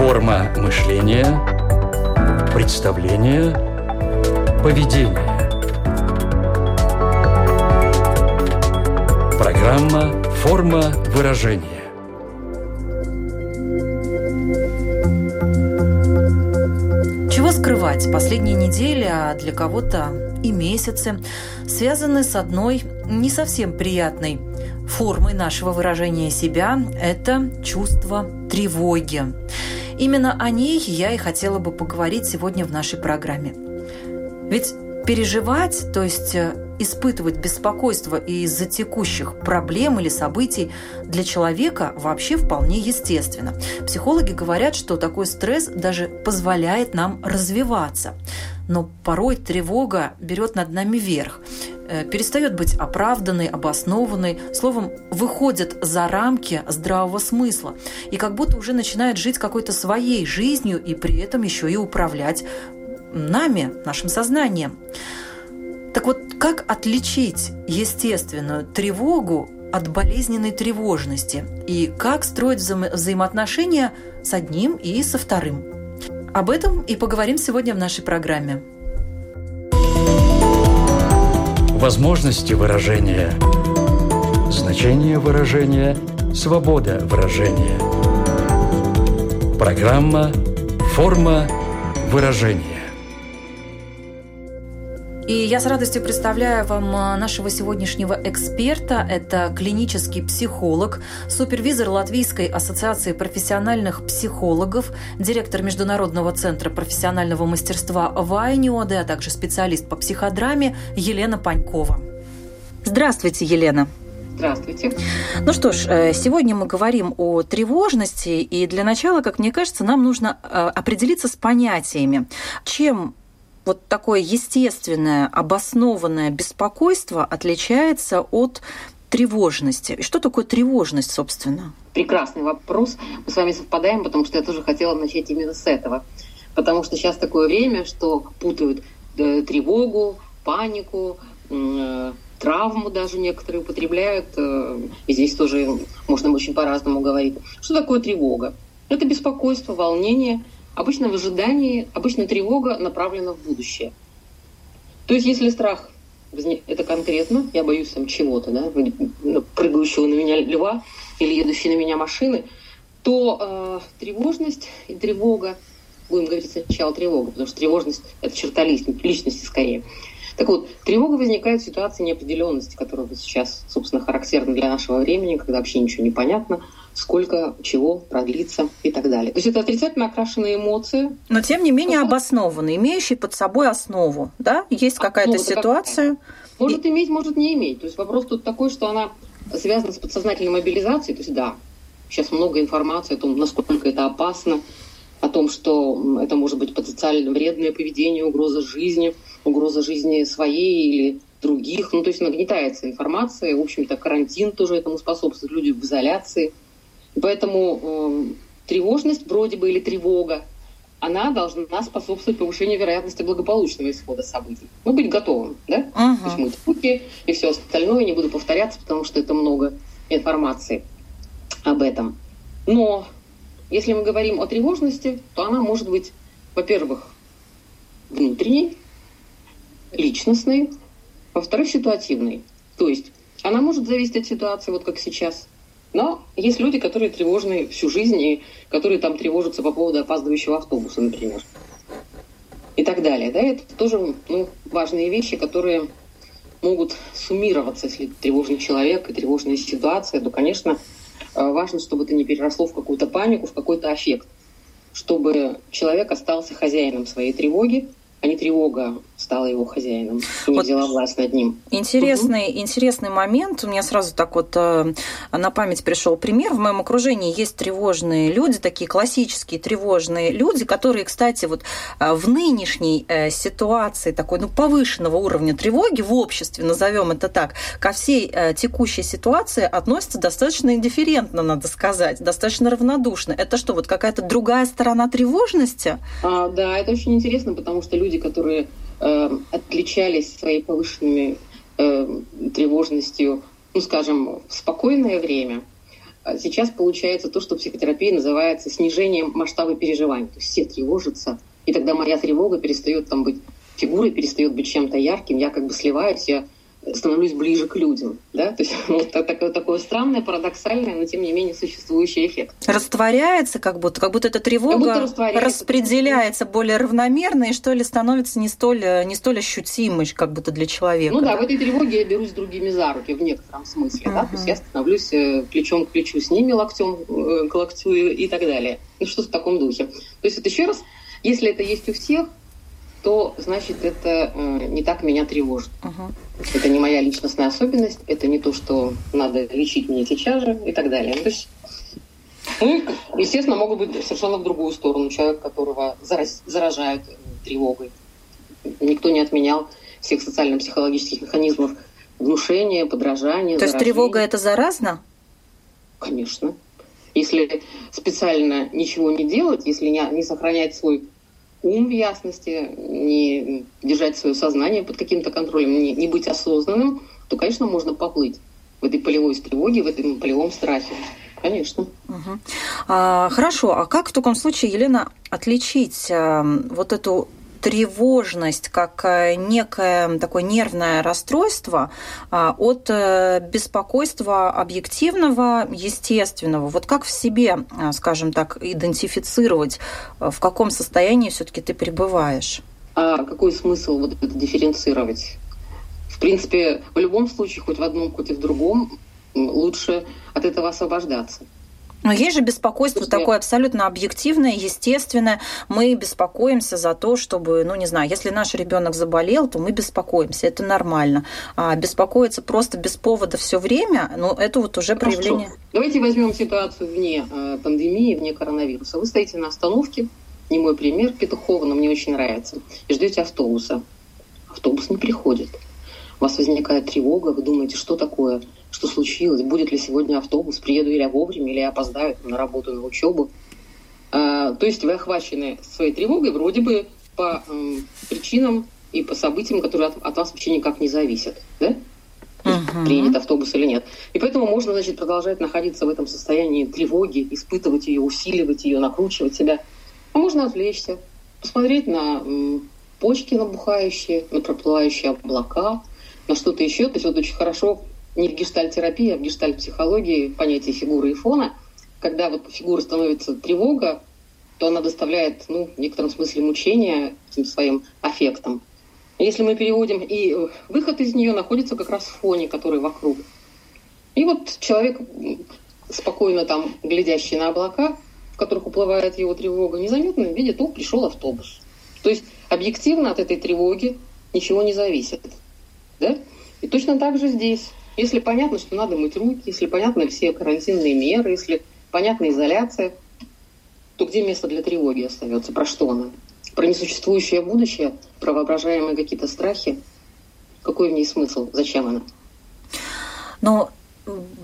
Форма мышления, представление, поведение. Программа «Форма выражения». Чего скрывать? Последние недели, а для кого-то и месяцы, связаны с одной не совсем приятной формой нашего выражения себя – это чувство тревоги. Именно о ней я и хотела бы поговорить сегодня в нашей программе. Ведь переживать, то есть э, испытывать беспокойство из-за текущих проблем или событий для человека вообще вполне естественно. Психологи говорят, что такой стресс даже позволяет нам развиваться. Но порой тревога берет над нами верх перестает быть оправданной, обоснованной, словом, выходит за рамки здравого смысла и как будто уже начинает жить какой-то своей жизнью и при этом еще и управлять нами, нашим сознанием. Так вот, как отличить естественную тревогу от болезненной тревожности и как строить вза взаимоотношения с одним и со вторым? Об этом и поговорим сегодня в нашей программе. Возможности выражения. Значение выражения. Свобода выражения. Программа «Форма выражения». И я с радостью представляю вам а, нашего сегодняшнего эксперта. Это клинический психолог, супервизор Латвийской ассоциации профессиональных психологов, директор Международного центра профессионального мастерства Вайниоды, а также специалист по психодраме Елена Панькова. Здравствуйте, Елена. Здравствуйте. Ну что ж, э, сегодня мы говорим о тревожности, и для начала, как мне кажется, нам нужно э, определиться с понятиями. Чем вот такое естественное, обоснованное беспокойство отличается от тревожности? И что такое тревожность, собственно? Прекрасный вопрос. Мы с вами совпадаем, потому что я тоже хотела начать именно с этого. Потому что сейчас такое время, что путают э, тревогу, панику, э, травму даже некоторые употребляют. Э, и здесь тоже можно очень по-разному говорить. Что такое тревога? Это беспокойство, волнение – Обычно в ожидании, обычно тревога направлена в будущее. То есть если страх это конкретно, я боюсь там чего-то, да, ну, прыгающего на меня льва или едущей на меня машины, то э, тревожность и тревога, будем говорить сначала тревога, потому что тревожность – это черта личности скорее. Так вот, тревога возникает в ситуации неопределенности, которая сейчас, собственно, характерна для нашего времени, когда вообще ничего не понятно – сколько чего продлится и так далее. То есть это отрицательно окрашенные эмоции. Но тем не менее обоснованные, имеющие под собой основу. Да? Есть какая-то ситуация. Какая? Может и... иметь, может не иметь. То есть вопрос тут такой, что она связана с подсознательной мобилизацией. То есть да, сейчас много информации о том, насколько это опасно, о том, что это может быть потенциально вредное поведение, угроза жизни, угроза жизни своей или других. Ну, то есть нагнетается информация. В общем-то, карантин тоже этому способствует. Люди в изоляции – Поэтому э, тревожность вроде бы или тревога, она должна способствовать повышению вероятности благополучного исхода событий. Ну, быть готовым, да? Uh-huh. То есть руки и все остальное, не буду повторяться, потому что это много информации об этом. Но если мы говорим о тревожности, то она может быть, во-первых, внутренней, личностной, во-вторых, ситуативной. То есть она может зависеть от ситуации, вот как сейчас, но есть люди, которые тревожны всю жизнь, и которые там тревожатся по поводу опаздывающего автобуса, например. И так далее. Да, это тоже ну, важные вещи, которые могут суммироваться, если тревожный человек и тревожная ситуация, то, конечно, э, важно, чтобы это не переросло в какую-то панику, в какой-то аффект, чтобы человек остался хозяином своей тревоги, а не тревога стала его хозяином и не вот взяла власть над ним. Интересный, угу. интересный момент. У меня сразу так вот э, на память пришел пример. В моем окружении есть тревожные люди, такие классические тревожные люди, которые, кстати, вот э, в нынешней э, ситуации такой ну, повышенного уровня тревоги в обществе, назовем это так, ко всей текущей ситуации относятся достаточно индифферентно, надо сказать, достаточно равнодушно. Это что, вот какая-то другая сторона тревожности? А, да, это очень интересно, потому что люди люди, которые э, отличались своей повышенными э, тревожностью, ну, скажем, в спокойное время, а сейчас получается то, что в психотерапии называется снижением масштаба переживаний. То есть все тревожатся, и тогда моя тревога перестает там быть фигурой, перестает быть чем-то ярким, я как бы сливаюсь, я становлюсь ближе к людям. Да? То есть вот такое, такое странное, парадоксальное, но тем не менее существующий эффект. Растворяется как будто, как будто эта тревога будто распределяется более равномерно и что ли становится не столь, не столь ощутимой, как будто для человека. Ну да, да? в этой тревоге я берусь другими за руки в некотором смысле. Uh-huh. Да? То есть я становлюсь э, плечом к плечу с ними, локтем э, к локтю и так далее. Ну что-то в таком духе. То есть вот еще раз, если это есть у всех, то значит это э, не так меня тревожит. Uh-huh. Это не моя личностная особенность, это не то, что надо лечить мне сейчас же и так далее. То есть ну, естественно, могут быть совершенно в другую сторону. Человек, которого зараз, заражают тревогой. Никто не отменял всех социально-психологических механизмов внушения, подражания. То есть тревога это заразно? Конечно. Если специально ничего не делать, если не, не сохранять свой ум в ясности, не держать свое сознание под каким-то контролем, не, не быть осознанным, то, конечно, можно поплыть в этой полевой тревоге, в этом полевом страхе. Конечно. Угу. А, хорошо, а как в таком случае, Елена, отличить а, вот эту тревожность как э, некое такое нервное расстройство а, от э, беспокойства объективного, естественного. Вот как в себе, а, скажем так, идентифицировать, э, в каком состоянии все-таки ты пребываешь? А какой смысл вот это дифференцировать? В принципе, в любом случае, хоть в одном, хоть и в другом, лучше от этого освобождаться. Но есть же беспокойство Слушайте, такое абсолютно объективное, естественное. Мы беспокоимся за то, чтобы, ну не знаю, если наш ребенок заболел, то мы беспокоимся, это нормально. А беспокоиться просто без повода все время, ну это вот уже Хорошо. проявление. Давайте возьмем ситуацию вне э, пандемии, вне коронавируса. Вы стоите на остановке, не мой пример, Петухова, но мне очень нравится, и ждете автобуса. Автобус не приходит. У вас возникает тревога, вы думаете, что такое? Что случилось, будет ли сегодня автобус, приеду ли я вовремя, или я опоздаю на работу, на учебу. А, то есть вы охвачены своей тревогой вроде бы по м, причинам и по событиям, которые от, от вас вообще никак не зависят. Да? Uh-huh. приедет автобус или нет. И поэтому можно, значит, продолжать находиться в этом состоянии тревоги, испытывать ее, усиливать ее, накручивать себя. А можно отвлечься, посмотреть на м, почки набухающие, на проплывающие облака, на что-то еще. То есть вот очень хорошо не в гештальтерапии, а в гештальт-психологии понятие фигуры и фона. Когда вот фигура становится тревога, то она доставляет, ну, в некотором смысле мучения этим своим аффектом. Если мы переводим, и выход из нее находится как раз в фоне, который вокруг. И вот человек, спокойно там глядящий на облака, в которых уплывает его тревога, незаметно видит, о, пришел автобус. То есть объективно от этой тревоги ничего не зависит. Да? И точно так же здесь. Если понятно, что надо мыть руки, если понятны все карантинные меры, если понятна изоляция, то где место для тревоги остается? Про что она? Про несуществующее будущее, про воображаемые какие-то страхи? Какой в ней смысл? Зачем она? Ну,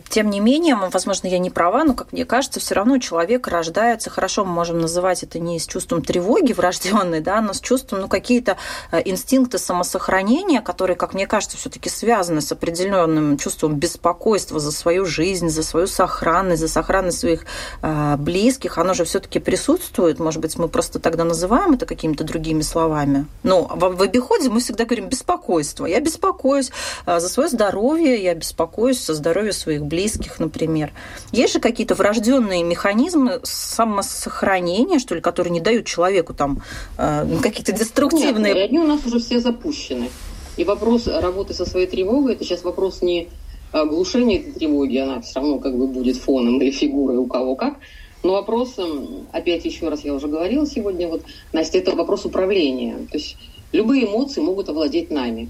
тем не менее, возможно, я не права, но, как мне кажется, все равно человек рождается, хорошо, мы можем называть это не с чувством тревоги врожденной, да, но с чувством, ну, какие-то э, инстинкты самосохранения, которые, как мне кажется, все-таки связаны с определенным чувством беспокойства за свою жизнь, за свою сохранность, за сохранность своих э, близких, оно же все-таки присутствует. Может быть, мы просто тогда называем это какими-то другими словами. Но в, обиходе мы всегда говорим беспокойство. Я беспокоюсь э, за свое здоровье, я беспокоюсь за здоровье своих близких, например. Есть же какие-то врожденные механизмы самосохранения, что ли, которые не дают человеку там э, какие-то деструктивные... Нет, они у нас уже все запущены. И вопрос работы со своей тревогой, это сейчас вопрос не глушения этой тревоги, она все равно как бы будет фоном или фигурой у кого как, но вопрос, опять еще раз я уже говорила сегодня, вот, Настя, это вопрос управления. То есть любые эмоции могут овладеть нами.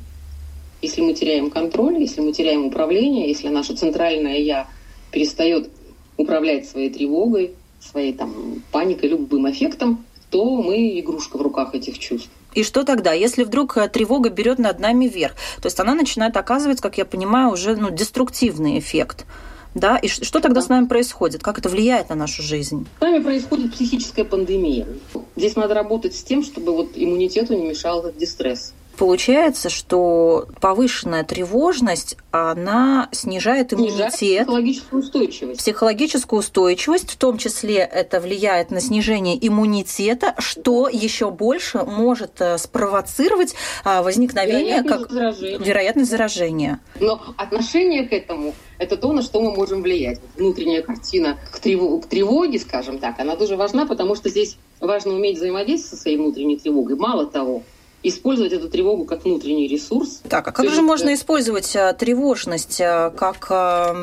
Если мы теряем контроль, если мы теряем управление, если наше центральное «я» перестает управлять своей тревогой, своей там, паникой, любым эффектом, то мы игрушка в руках этих чувств. И что тогда, если вдруг э, тревога берет над нами вверх? То есть она начинает оказывать, как я понимаю, уже ну, деструктивный эффект. Да? И что тогда да. с нами происходит? Как это влияет на нашу жизнь? С нами происходит психическая пандемия. Здесь надо работать с тем, чтобы вот иммунитету не мешал этот дистресс. Получается, что повышенная тревожность, она снижает иммунитет. Снижает психологическую устойчивость. Психологическую устойчивость, в том числе это влияет на снижение иммунитета, что еще больше может э, спровоцировать а, возникновение вероятность как заражения. вероятность заражения. Но отношение к этому это то, на что мы можем влиять. Внутренняя картина к, тревог, к тревоге, скажем так, она тоже важна, потому что здесь важно уметь взаимодействовать со своей внутренней тревогой. Мало того, использовать эту тревогу как внутренний ресурс. Так, а как же можно использовать а, тревожность а, как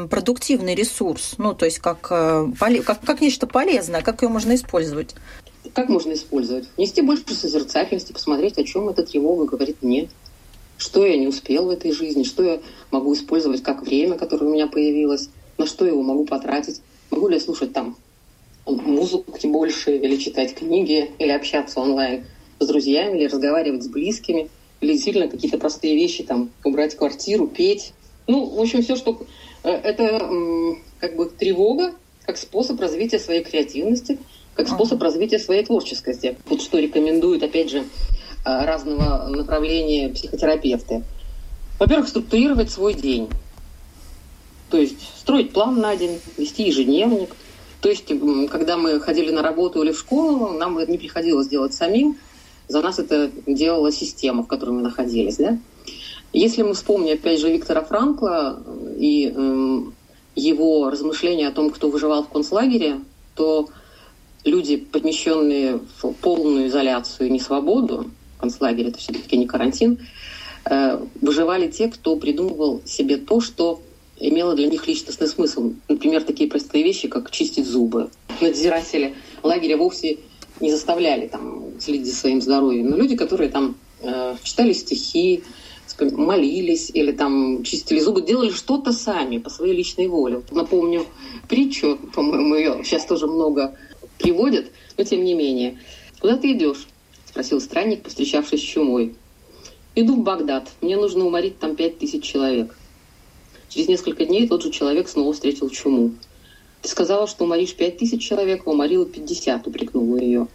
продуктивный ресурс? Ну, то есть как, как, как нечто полезное, как ее можно использовать? Как можно использовать? Нести больше созерцательности, посмотреть, о чем эта тревога говорит мне. Что я не успел в этой жизни, что я могу использовать как время, которое у меня появилось, на что я его могу потратить. Могу ли я слушать там музыку больше, или читать книги, или общаться онлайн с друзьями или разговаривать с близкими, или действительно какие-то простые вещи, там, убрать квартиру, петь. Ну, в общем, все, что... Э, это как бы тревога, как способ развития своей креативности, как способ развития своей творческости. Вот что рекомендуют, опять же, э, разного направления психотерапевты. Во-первых, структурировать свой день. То есть строить план на день, вести ежедневник. То есть, когда мы ходили на работу или в школу, нам это не приходилось делать самим. За нас это делала система, в которой мы находились. Да? Если мы вспомним, опять же, Виктора Франкла и э, его размышления о том, кто выживал в концлагере, то люди, помещенные в полную изоляцию и несвободу, концлагерь это все-таки не карантин, э, выживали те, кто придумывал себе то, что имело для них личностный смысл. Например, такие простые вещи, как чистить зубы. Надзиратели лагеря вовсе не заставляли там следить за своим здоровьем, но люди, которые там э, читали стихи, молились или там чистили зубы, делали что-то сами по своей личной воле. Напомню притчу, по-моему, ее сейчас тоже много приводят, но тем не менее. «Куда ты идешь?» – спросил странник, повстречавшись с чумой. «Иду в Багдад. Мне нужно уморить там пять тысяч человек». Через несколько дней тот же человек снова встретил чуму. Ты сказала, что уморишь пять тысяч человек, а уморила пятьдесят, упрекнула ее.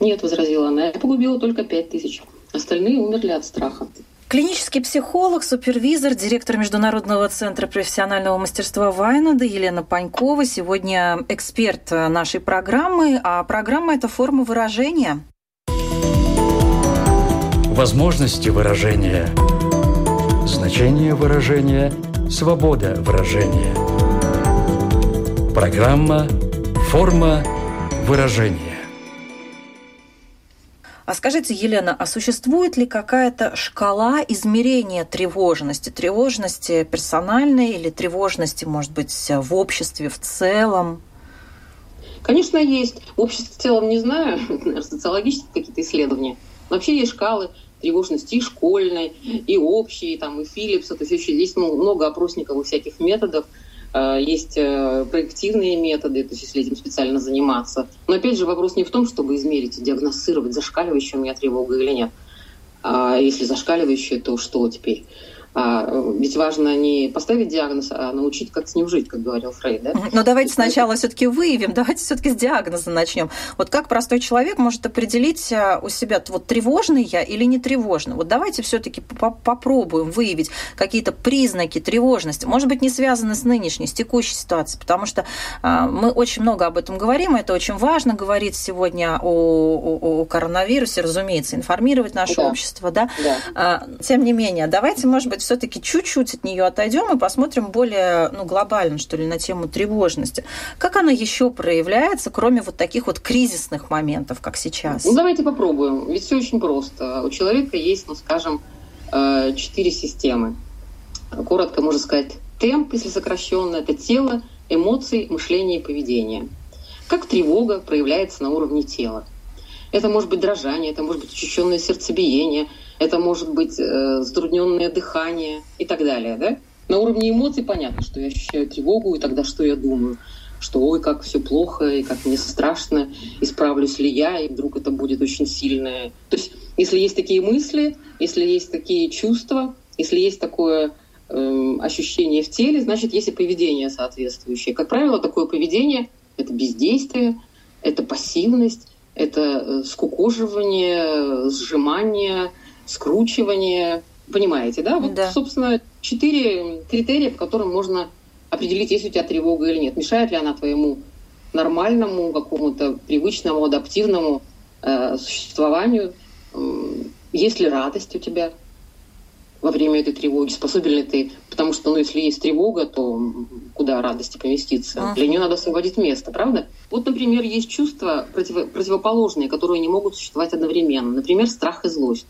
Нет, возразила она, я погубила только пять тысяч. Остальные умерли от страха. Клинический психолог, супервизор, директор Международного центра профессионального мастерства Вайнада Елена Панькова. Сегодня эксперт нашей программы, а программа – это форма выражения. Возможности выражения. Значение выражения. Свобода выражения. Программа «Форма выражения». А скажите, Елена, а существует ли какая-то шкала измерения тревожности? Тревожности персональной или тревожности, может быть, в обществе в целом? Конечно, есть. В обществе в целом не знаю, социологические какие-то исследования. Вообще есть шкалы тревожности и школьной, и общей, там, и Филлипса. То есть еще есть много опросников и всяких методов, есть э, проективные методы, то есть если этим специально заниматься. Но опять же вопрос не в том, чтобы измерить и диагностировать, зашкаливающая у меня тревога или нет. А если зашкаливающая, то что теперь? А, ведь важно не поставить диагноз, а научить, как с ним жить, как говорил Фрейд. Да? Но давайте сначала все-таки выявим, давайте все-таки с диагноза начнем. Вот как простой человек может определить а, у себя, вот тревожный я или не тревожный? Вот давайте все-таки попробуем выявить какие-то признаки тревожности. Может быть, не связаны с нынешней, с текущей ситуацией, потому что а, мы очень много об этом говорим, это очень важно говорить сегодня о, о, о коронавирусе, разумеется, информировать наше да. общество, да? да. Тем не менее, давайте, может быть, все-таки чуть-чуть от нее отойдем и посмотрим более ну, глобально, что ли, на тему тревожности. Как она еще проявляется, кроме вот таких вот кризисных моментов, как сейчас? Ну, давайте попробуем. Ведь все очень просто. У человека есть, ну, скажем, э, четыре системы. Коротко можно сказать, темп, если сокращенно, это тело, эмоции, мышление и поведение. Как тревога проявляется на уровне тела. Это может быть дрожание, это может быть учащенное сердцебиение – это может быть э, затрудненное дыхание и так далее. Да? На уровне эмоций понятно, что я ощущаю тревогу, и тогда что я думаю? Что ой, как все плохо, и как мне страшно, исправлюсь ли я, и вдруг это будет очень сильное. То есть, если есть такие мысли, если есть такие чувства, если есть такое э, ощущение в теле, значит, есть и поведение соответствующее. Как правило, такое поведение — это бездействие, это пассивность, это э, скукоживание, сжимание, скручивание. Понимаете, да? Вот, да. собственно, четыре критерия, по которым можно определить, есть у тебя тревога или нет. Мешает ли она твоему нормальному, какому-то привычному, адаптивному э, существованию? Есть ли радость у тебя во время этой тревоги? Способен ли ты? Потому что, ну, если есть тревога, то куда радости поместиться? Uh-huh. Для нее надо освободить место, правда? Вот, например, есть чувства против, противоположные, которые не могут существовать одновременно. Например, страх и злость.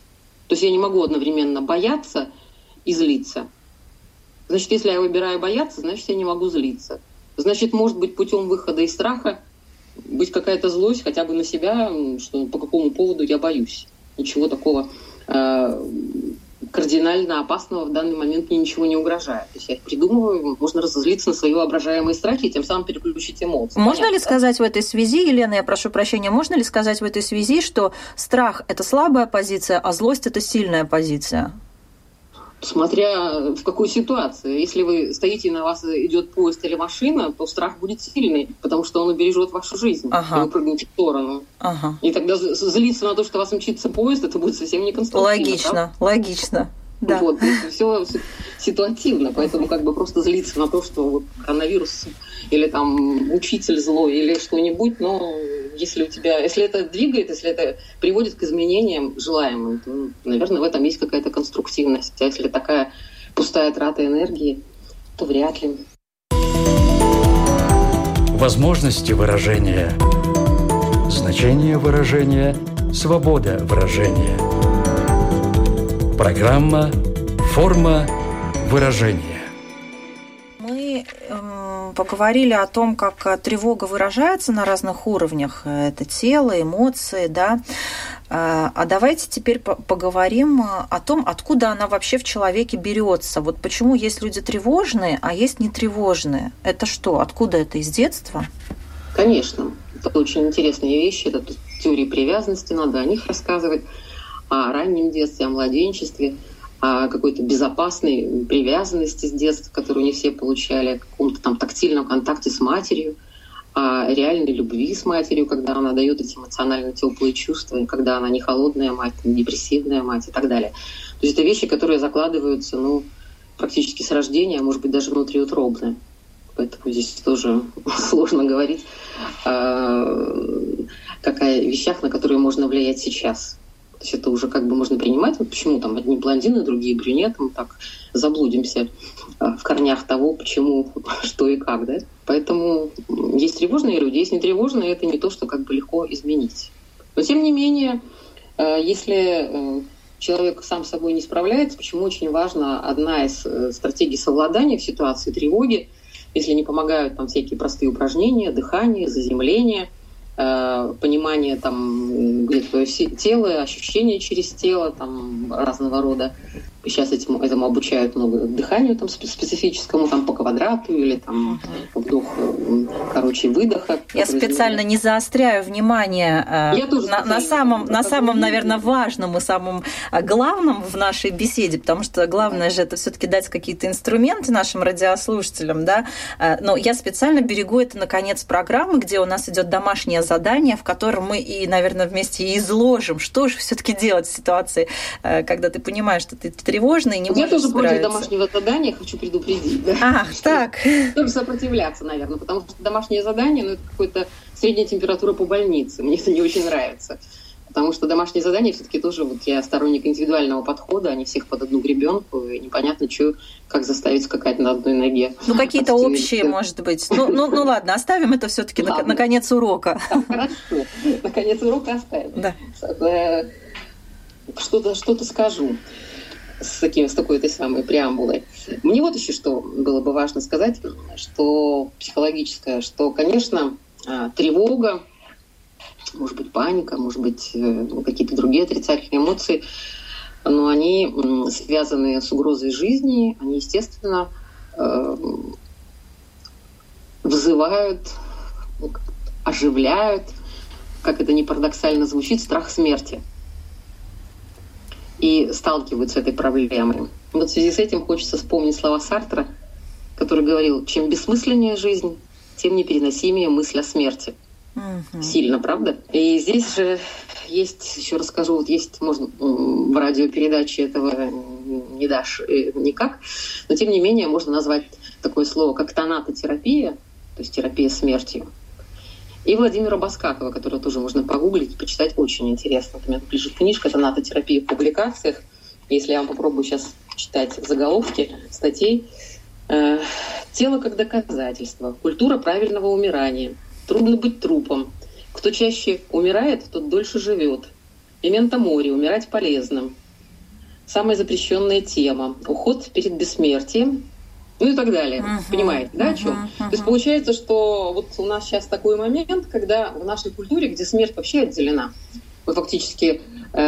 То есть я не могу одновременно бояться и злиться. Значит, если я выбираю бояться, значит, я не могу злиться. Значит, может быть, путем выхода из страха быть какая-то злость хотя бы на себя, что по какому поводу я боюсь. Ничего такого э, кардинально опасного в данный момент мне ничего не угрожает. То есть я их придумываю, можно разозлиться на свои воображаемые страхи и тем самым переключить эмоции. Можно Понятно, ли сказать в этой связи, Елена, я прошу прощения, можно ли сказать в этой связи, что страх – это слабая позиция, а злость – это сильная позиция? Смотря в какой ситуации. Если вы стоите, и на вас идет поезд или машина, то страх будет сильный, потому что он убережет вашу жизнь, ага. и вы прыгнете в сторону. Ага. И тогда злиться на то, что вас мчится поезд, это будет совсем не конструктивно. Логично, правда? логично. Да. Вот, все ситуативно, поэтому как бы просто злиться на то, что вот коронавирус или там учитель злой или что-нибудь, но если у тебя, если это двигает, если это приводит к изменениям желаемым, то, наверное, в этом есть какая-то конструктивность. А если такая пустая трата энергии, то вряд ли. Возможности выражения, значение выражения, свобода выражения – Программа «Форма выражения». Мы э, поговорили о том, как э, тревога выражается на разных уровнях. Это тело, эмоции, да. Э, а давайте теперь поговорим э, о том, откуда она вообще в человеке берется. Вот почему есть люди тревожные, а есть нетревожные. Это что? Откуда это из детства? Конечно. Это очень интересные вещи. Это теории привязанности, надо о них рассказывать о раннем детстве, о младенчестве, о какой-то безопасной привязанности с детства, которую не все получали, о каком-то там тактильном контакте с матерью, о реальной любви с матерью, когда она дает эти эмоционально теплые чувства, когда она не холодная мать, не депрессивная мать и так далее. То есть это вещи, которые закладываются ну, практически с рождения, а может быть даже внутриутробные. Поэтому здесь тоже сложно говорить какая вещах, на которые можно влиять сейчас. То есть это уже как бы можно принимать. Вот почему там одни блондины, другие брюнеты, мы так заблудимся а, в корнях того, почему, что и как, да. Поэтому есть тревожные люди, есть нетревожные, это не то, что как бы легко изменить. Но тем не менее, а, если э, человек сам с собой не справляется, почему очень важна одна из э, стратегий совладания в ситуации тревоги, если не помогают там всякие простые упражнения, дыхание, заземление – Э, понимание там, где твое тело, ощущения через тело там разного рода. Сейчас этим, этому обучают много дыханию там, специфическому, там, по квадрату или там вдох, короче, выдоха. Я специально не заостряю внимание э, Я тоже на, на самом, на самом, наверное, важном и самом э, главном в нашей беседе, потому что главное же это все-таки дать какие-то инструменты нашим радиослушателям, да. Э, но я специально берегу это на конец программы, где у нас идет домашнее задание, в котором мы и, наверное, вместе изложим, что же все-таки делать в ситуации, когда ты понимаешь, что ты тревожно и не Я тоже против домашнего задания, хочу предупредить. Да? А, так. Тоже сопротивляться, наверное, потому что домашнее задание, ну, это какая-то средняя температура по больнице. Мне это не очень нравится. Потому что домашние задания все-таки тоже, вот я сторонник индивидуального подхода, они всех под одну гребенку, и непонятно, что, как заставить скакать на одной ноге. Ну, какие-то общие, может быть. Ну, ну, ну ладно, оставим это все-таки на, на конец урока. Хорошо, на конец урока оставим. Да. Э, что-то что скажу с, таким, с такой этой самой преамбулой. Мне вот еще что было бы важно сказать, что психологическое, что, конечно, а, тревога, может быть, паника, может быть, э, какие-то другие отрицательные эмоции, но они связаны с угрозой жизни, они, естественно, э, вызывают, оживляют, как это не парадоксально звучит, страх смерти – и сталкиваются с этой проблемой. Вот в связи с этим хочется вспомнить слова Сартра, который говорил, чем бессмысленнее жизнь, тем непереносимее мысль о смерти. Угу. Сильно, правда? И здесь же есть, еще расскажу, вот есть, можно в радиопередаче этого не дашь э, никак, но тем не менее можно назвать такое слово, как тонатотерапия, то есть терапия смертью. И Владимира Баскакова, которого тоже можно погуглить, почитать очень интересно. У меня тут лежит книжка «Тонатотерапия в публикациях». Если я вам попробую сейчас читать заголовки статей. Э, «Тело как доказательство. Культура правильного умирания. Трудно быть трупом. Кто чаще умирает, тот дольше живет. Пимента море. Умирать полезным. Самая запрещенная тема. Уход перед бессмертием. Ну и так далее. Uh-huh, Понимаете, да, о чем? Uh-huh. То есть получается, что вот у нас сейчас такой момент, когда в нашей культуре, где смерть вообще отделена, вот фактически э,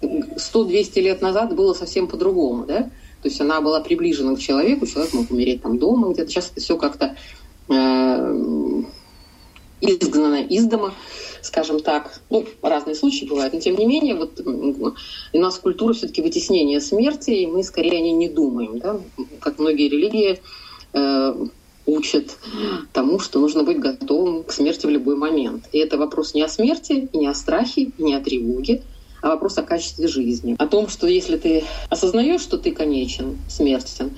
100-200 лет назад было совсем по-другому, да? То есть она была приближена к человеку, человек мог умереть там дома где-то. Сейчас это все как-то э, изгнано из дома, скажем так. Ну, разные случаи бывают, но тем не менее, вот у нас культура все-таки вытеснения смерти, и мы скорее о ней не думаем, да? Как многие религии э, учат тому, что нужно быть готовым к смерти в любой момент. И это вопрос не о смерти, и не о страхе, и не о тревоге, а вопрос о качестве жизни. О том, что если ты осознаешь, что ты конечен, смертен,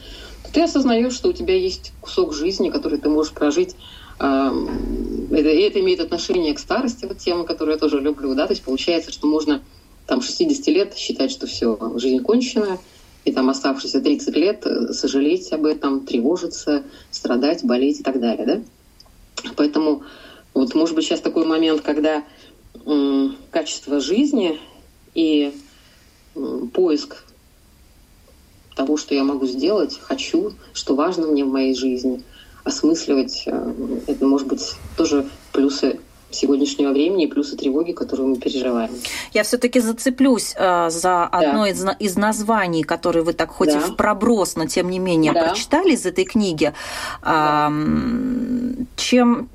то ты осознаешь, что у тебя есть кусок жизни, который ты можешь прожить это, и это имеет отношение к старости, вот тема, которую я тоже люблю, да, то есть получается, что можно там 60 лет считать, что все, жизнь кончена, и там оставшиеся 30 лет э, сожалеть об этом, тревожиться, страдать, болеть и так далее, да. Поэтому вот может быть сейчас такой момент, когда м, качество жизни и поиск того, что я могу сделать, хочу, что важно мне в моей жизни, осмысливать, э, это может быть тоже плюсы сегодняшнего времени и плюсы тревоги, которые мы переживаем. Я все-таки зацеплюсь э, за одно да. из, из названий, которые вы так хоть да. и в проброс, но тем не менее да. прочитали из этой книги. Да. Э, чем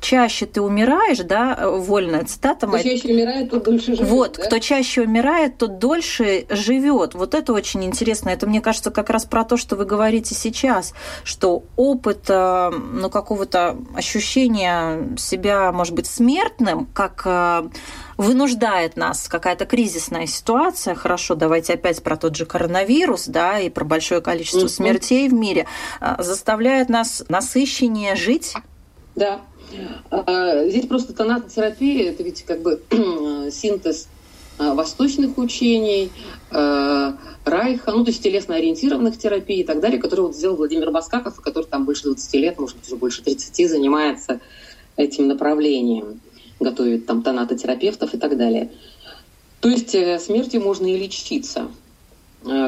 чаще ты умираешь, да, вольная цитата. Кто чаще умирает, тот дольше живет. Вот, да? кто чаще умирает, тот дольше живет. Вот это очень интересно. Это, мне кажется, как раз про то, что вы говорите сейчас, что опыт, э, ну, какого-то ощущения себя, может быть, смертным, как э, вынуждает нас какая-то кризисная ситуация, хорошо, давайте опять про тот же коронавирус, да, и про большое количество mm-hmm. смертей в мире, э, заставляет нас насыщеннее жить. Да, здесь просто тонатотерапия, это ведь как бы синтез а, восточных учений, а, Райха, ну, то есть телесно-ориентированных терапий и так далее, которые вот сделал Владимир Баскаков, который там больше 20 лет, может быть, уже больше 30 занимается этим направлением, готовит там тонатотерапевтов и так далее. То есть э, смертью можно и лечиться.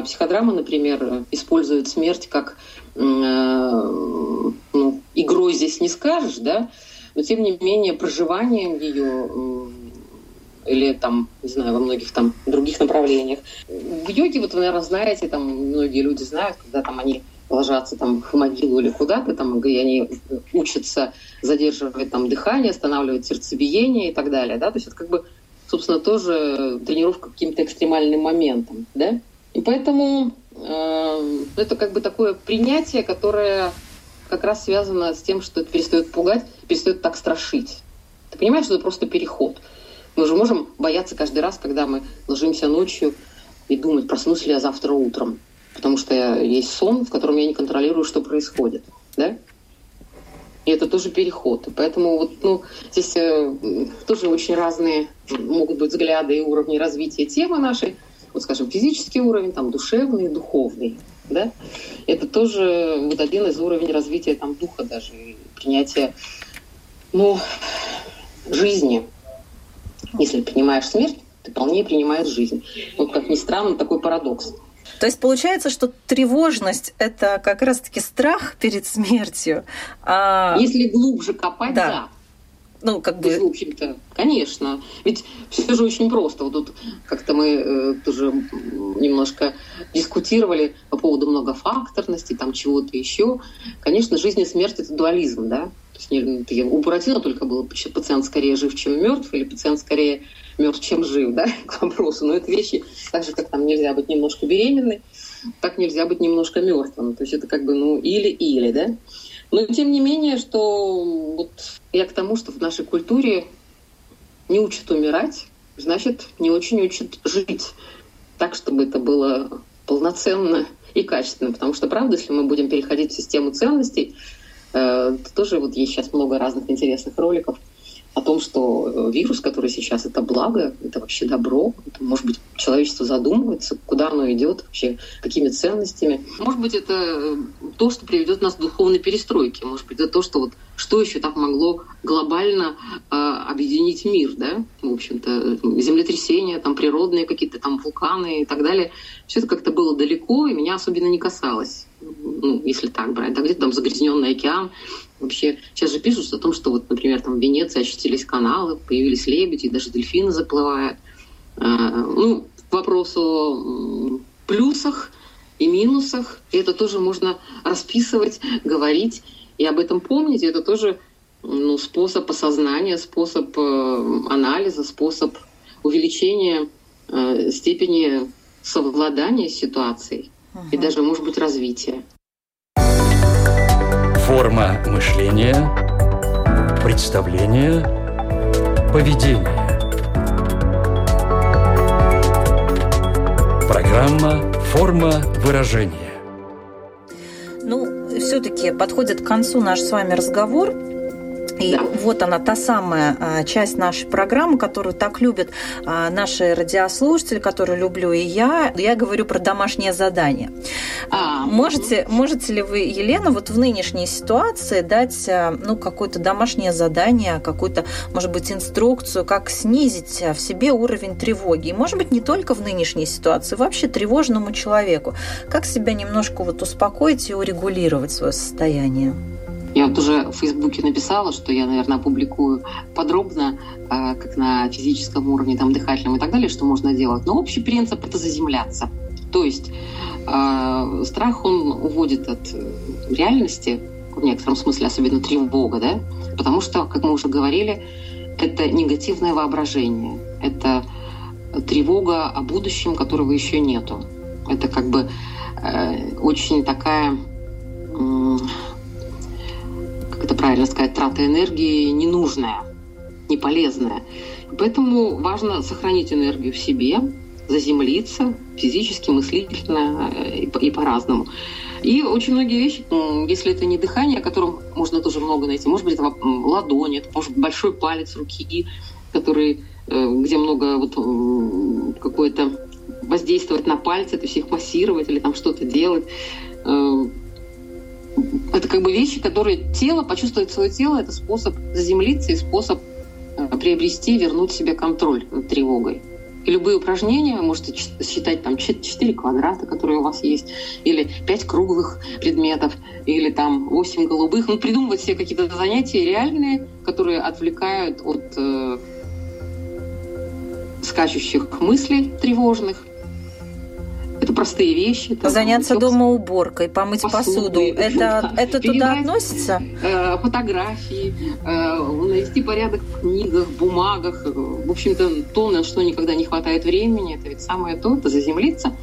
Психодрама, например, использует смерть как э, ну, игрой здесь не скажешь, да, но тем не менее проживанием ее или там, не знаю, во многих там других направлениях. В йоге, вот вы, наверное, знаете, там многие люди знают, когда там они ложатся там в могилу или куда-то, там, и они учатся задерживать там дыхание, останавливать сердцебиение и так далее, да, то есть это как бы, собственно, тоже тренировка каким-то экстремальным моментом, да, и поэтому э, это как бы такое принятие, которое как раз связано с тем, что это перестает пугать, перестает так страшить. Ты понимаешь, что это просто переход. Мы же можем бояться каждый раз, когда мы ложимся ночью и думать, проснусь ли я завтра утром. Потому что есть сон, в котором я не контролирую, что происходит. Да? И это тоже переход. Поэтому вот, ну, здесь э, тоже очень разные могут быть взгляды и уровни развития темы нашей. Вот, скажем, физический уровень, там, душевный, духовный да, это тоже вот один из уровней развития там духа даже, принятия, ну, жизни. Если принимаешь смерть, ты вполне принимаешь жизнь. Вот как ни странно, такой парадокс. То есть получается, что тревожность это как раз-таки страх перед смертью. А... Если глубже копать, да. да. Ну, как бы... в общем-то, конечно. Ведь все же очень просто. Вот тут как-то мы э, тоже немножко дискутировали по поводу многофакторности, там чего-то еще. Конечно, жизнь и смерть – это дуализм, да? То есть не, у Буратино только был пациент скорее жив, чем мертв, или пациент скорее мертв, чем жив, да, к вопросу. Но это вещи, так же, как там нельзя быть немножко беременной, так нельзя быть немножко мертвым. То есть это как бы, ну, или-или, да? Но тем не менее, что вот я к тому, что в нашей культуре не учат умирать, значит, не очень учат жить так, чтобы это было полноценно и качественно. Потому что, правда, если мы будем переходить в систему ценностей, э, то тоже вот есть сейчас много разных интересных роликов – о том, что э, вирус, который сейчас это благо, это вообще добро, это, может быть, человечество задумывается, куда оно идет, вообще какими ценностями. Может быть, это э, то, что приведет нас к духовной перестройке, может быть, это то, что вот что еще так могло глобально э, объединить мир, да, в общем-то, землетрясения, там природные какие-то там вулканы и так далее. Все это как-то было далеко и меня особенно не касалось ну, если так брать, да, где-то там загрязненный океан. Вообще, сейчас же пишут о том, что вот, например, там в Венеции очистились каналы, появились лебеди, даже дельфины заплывают. А, ну, вопросу о плюсах и минусах, и это тоже можно расписывать, говорить и об этом помнить. Это тоже ну, способ осознания, способ э, анализа, способ увеличения э, степени совладания с ситуацией угу. и даже, может быть, развития. Форма мышления, представление, поведение. Программа «Форма выражения». Ну, все-таки подходит к концу наш с вами разговор. И вот она, та самая а, часть нашей программы, которую так любят а, наши радиослушатели, которую люблю и я. Я говорю про домашнее задание. А, можете, можете ли вы, Елена, вот в нынешней ситуации дать а, ну, какое-то домашнее задание, какую-то, может быть, инструкцию, как снизить в себе уровень тревоги? И, может быть, не только в нынешней ситуации, вообще тревожному человеку. Как себя немножко вот успокоить и урегулировать свое состояние? Я вот уже в Фейсбуке написала, что я, наверное, опубликую подробно, а, как на физическом уровне, там, дыхательном и так далее, что можно делать. Но общий принцип – это заземляться. То есть э, страх, он уводит от э, реальности, в некотором смысле, особенно тревога, да? Потому что, как мы уже говорили, это негативное воображение, это тревога о будущем, которого еще нету. Это как бы э, очень такая это правильно сказать, трата энергии ненужная, не полезная. Поэтому важно сохранить энергию в себе, заземлиться физически, мыслительно э, и, и по-разному. И очень многие вещи, если это не дыхание, о котором можно тоже много найти, может быть, это ладонь, это может быть большой палец руки, который, э, где много вот какое-то воздействовать на пальцы, то есть их массировать или там что-то делать. Это как бы вещи, которые тело, почувствовать свое тело, это способ заземлиться и способ э, приобрести, вернуть себе контроль над тревогой. И любые упражнения, вы можете считать там 4 квадрата, которые у вас есть, или 5 круглых предметов, или там 8 голубых. Ну, придумывать себе какие-то занятия реальные, которые отвлекают от э, скачущих мыслей тревожных, это простые вещи. Это Заняться дома уборкой, помыть посуду. посуду. Это, да. это туда относится? Э, фотографии, э, навести порядок в книгах, бумагах. В общем-то, то, на что никогда не хватает времени, это ведь самое то, это заземлиться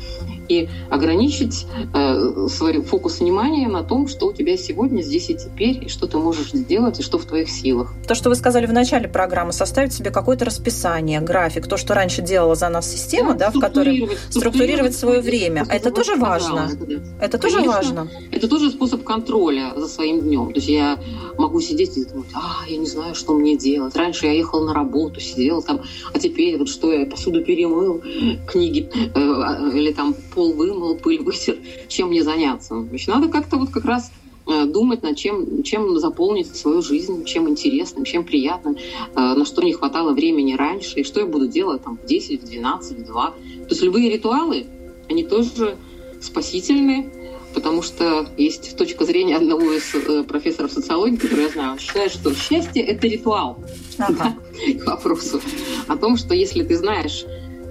и ограничить э, свой фокус внимания на том, что у тебя сегодня, здесь и теперь, и что ты можешь сделать, и что в твоих силах. То, что вы сказали в начале программы, составить себе какое-то расписание, график, то, что раньше делала за нас система, да, да в которой структурировать свое время. А это тоже важно. Это, да. это тоже важно. Это тоже способ контроля за своим днем. То есть я могу сидеть и думать, а, я не знаю, что мне делать. Раньше я ехала на работу, сидела там, а теперь вот что я посуду перемыл, книги э, а, или там пол вымыл, пыль вытер, чем мне заняться. Значит, надо как-то вот как раз э, думать над чем, чем заполнить свою жизнь, чем интересным, чем приятным, э, на что не хватало времени раньше, и что я буду делать там в 10, в 12, в 2. То есть любые ритуалы, они тоже спасительные, потому что есть точка зрения одного из э, профессоров социологии, который я знаю, он считает, что счастье – это ритуал. Ага. К вопросу о том, что если ты знаешь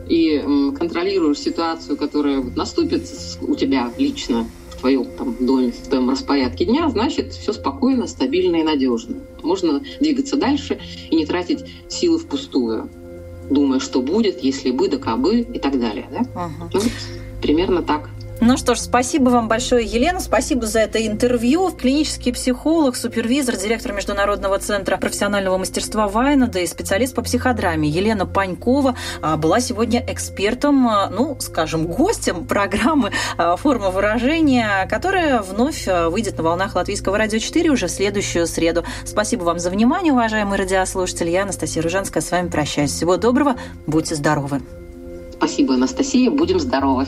и контролируешь ситуацию, которая наступит у тебя лично в твоем там, доме, в твоем распорядке дня, значит, все спокойно, стабильно и надежно. Можно двигаться дальше и не тратить силы впустую, думая, что будет, если бы, да кабы и так далее. Да? Ага. Ну, примерно так. Ну что ж, спасибо вам большое, Елена. Спасибо за это интервью. Клинический психолог, супервизор, директор Международного центра профессионального мастерства Вайнада и специалист по психодраме Елена Панькова а, была сегодня экспертом, а, ну, скажем, гостем программы а, «Форма выражения», которая вновь выйдет на волнах Латвийского радио 4 уже в следующую среду. Спасибо вам за внимание, уважаемые радиослушатели. Я, Анастасия Ружанская, с вами прощаюсь. Всего доброго, будьте здоровы. Спасибо, Анастасия. Будем здоровы.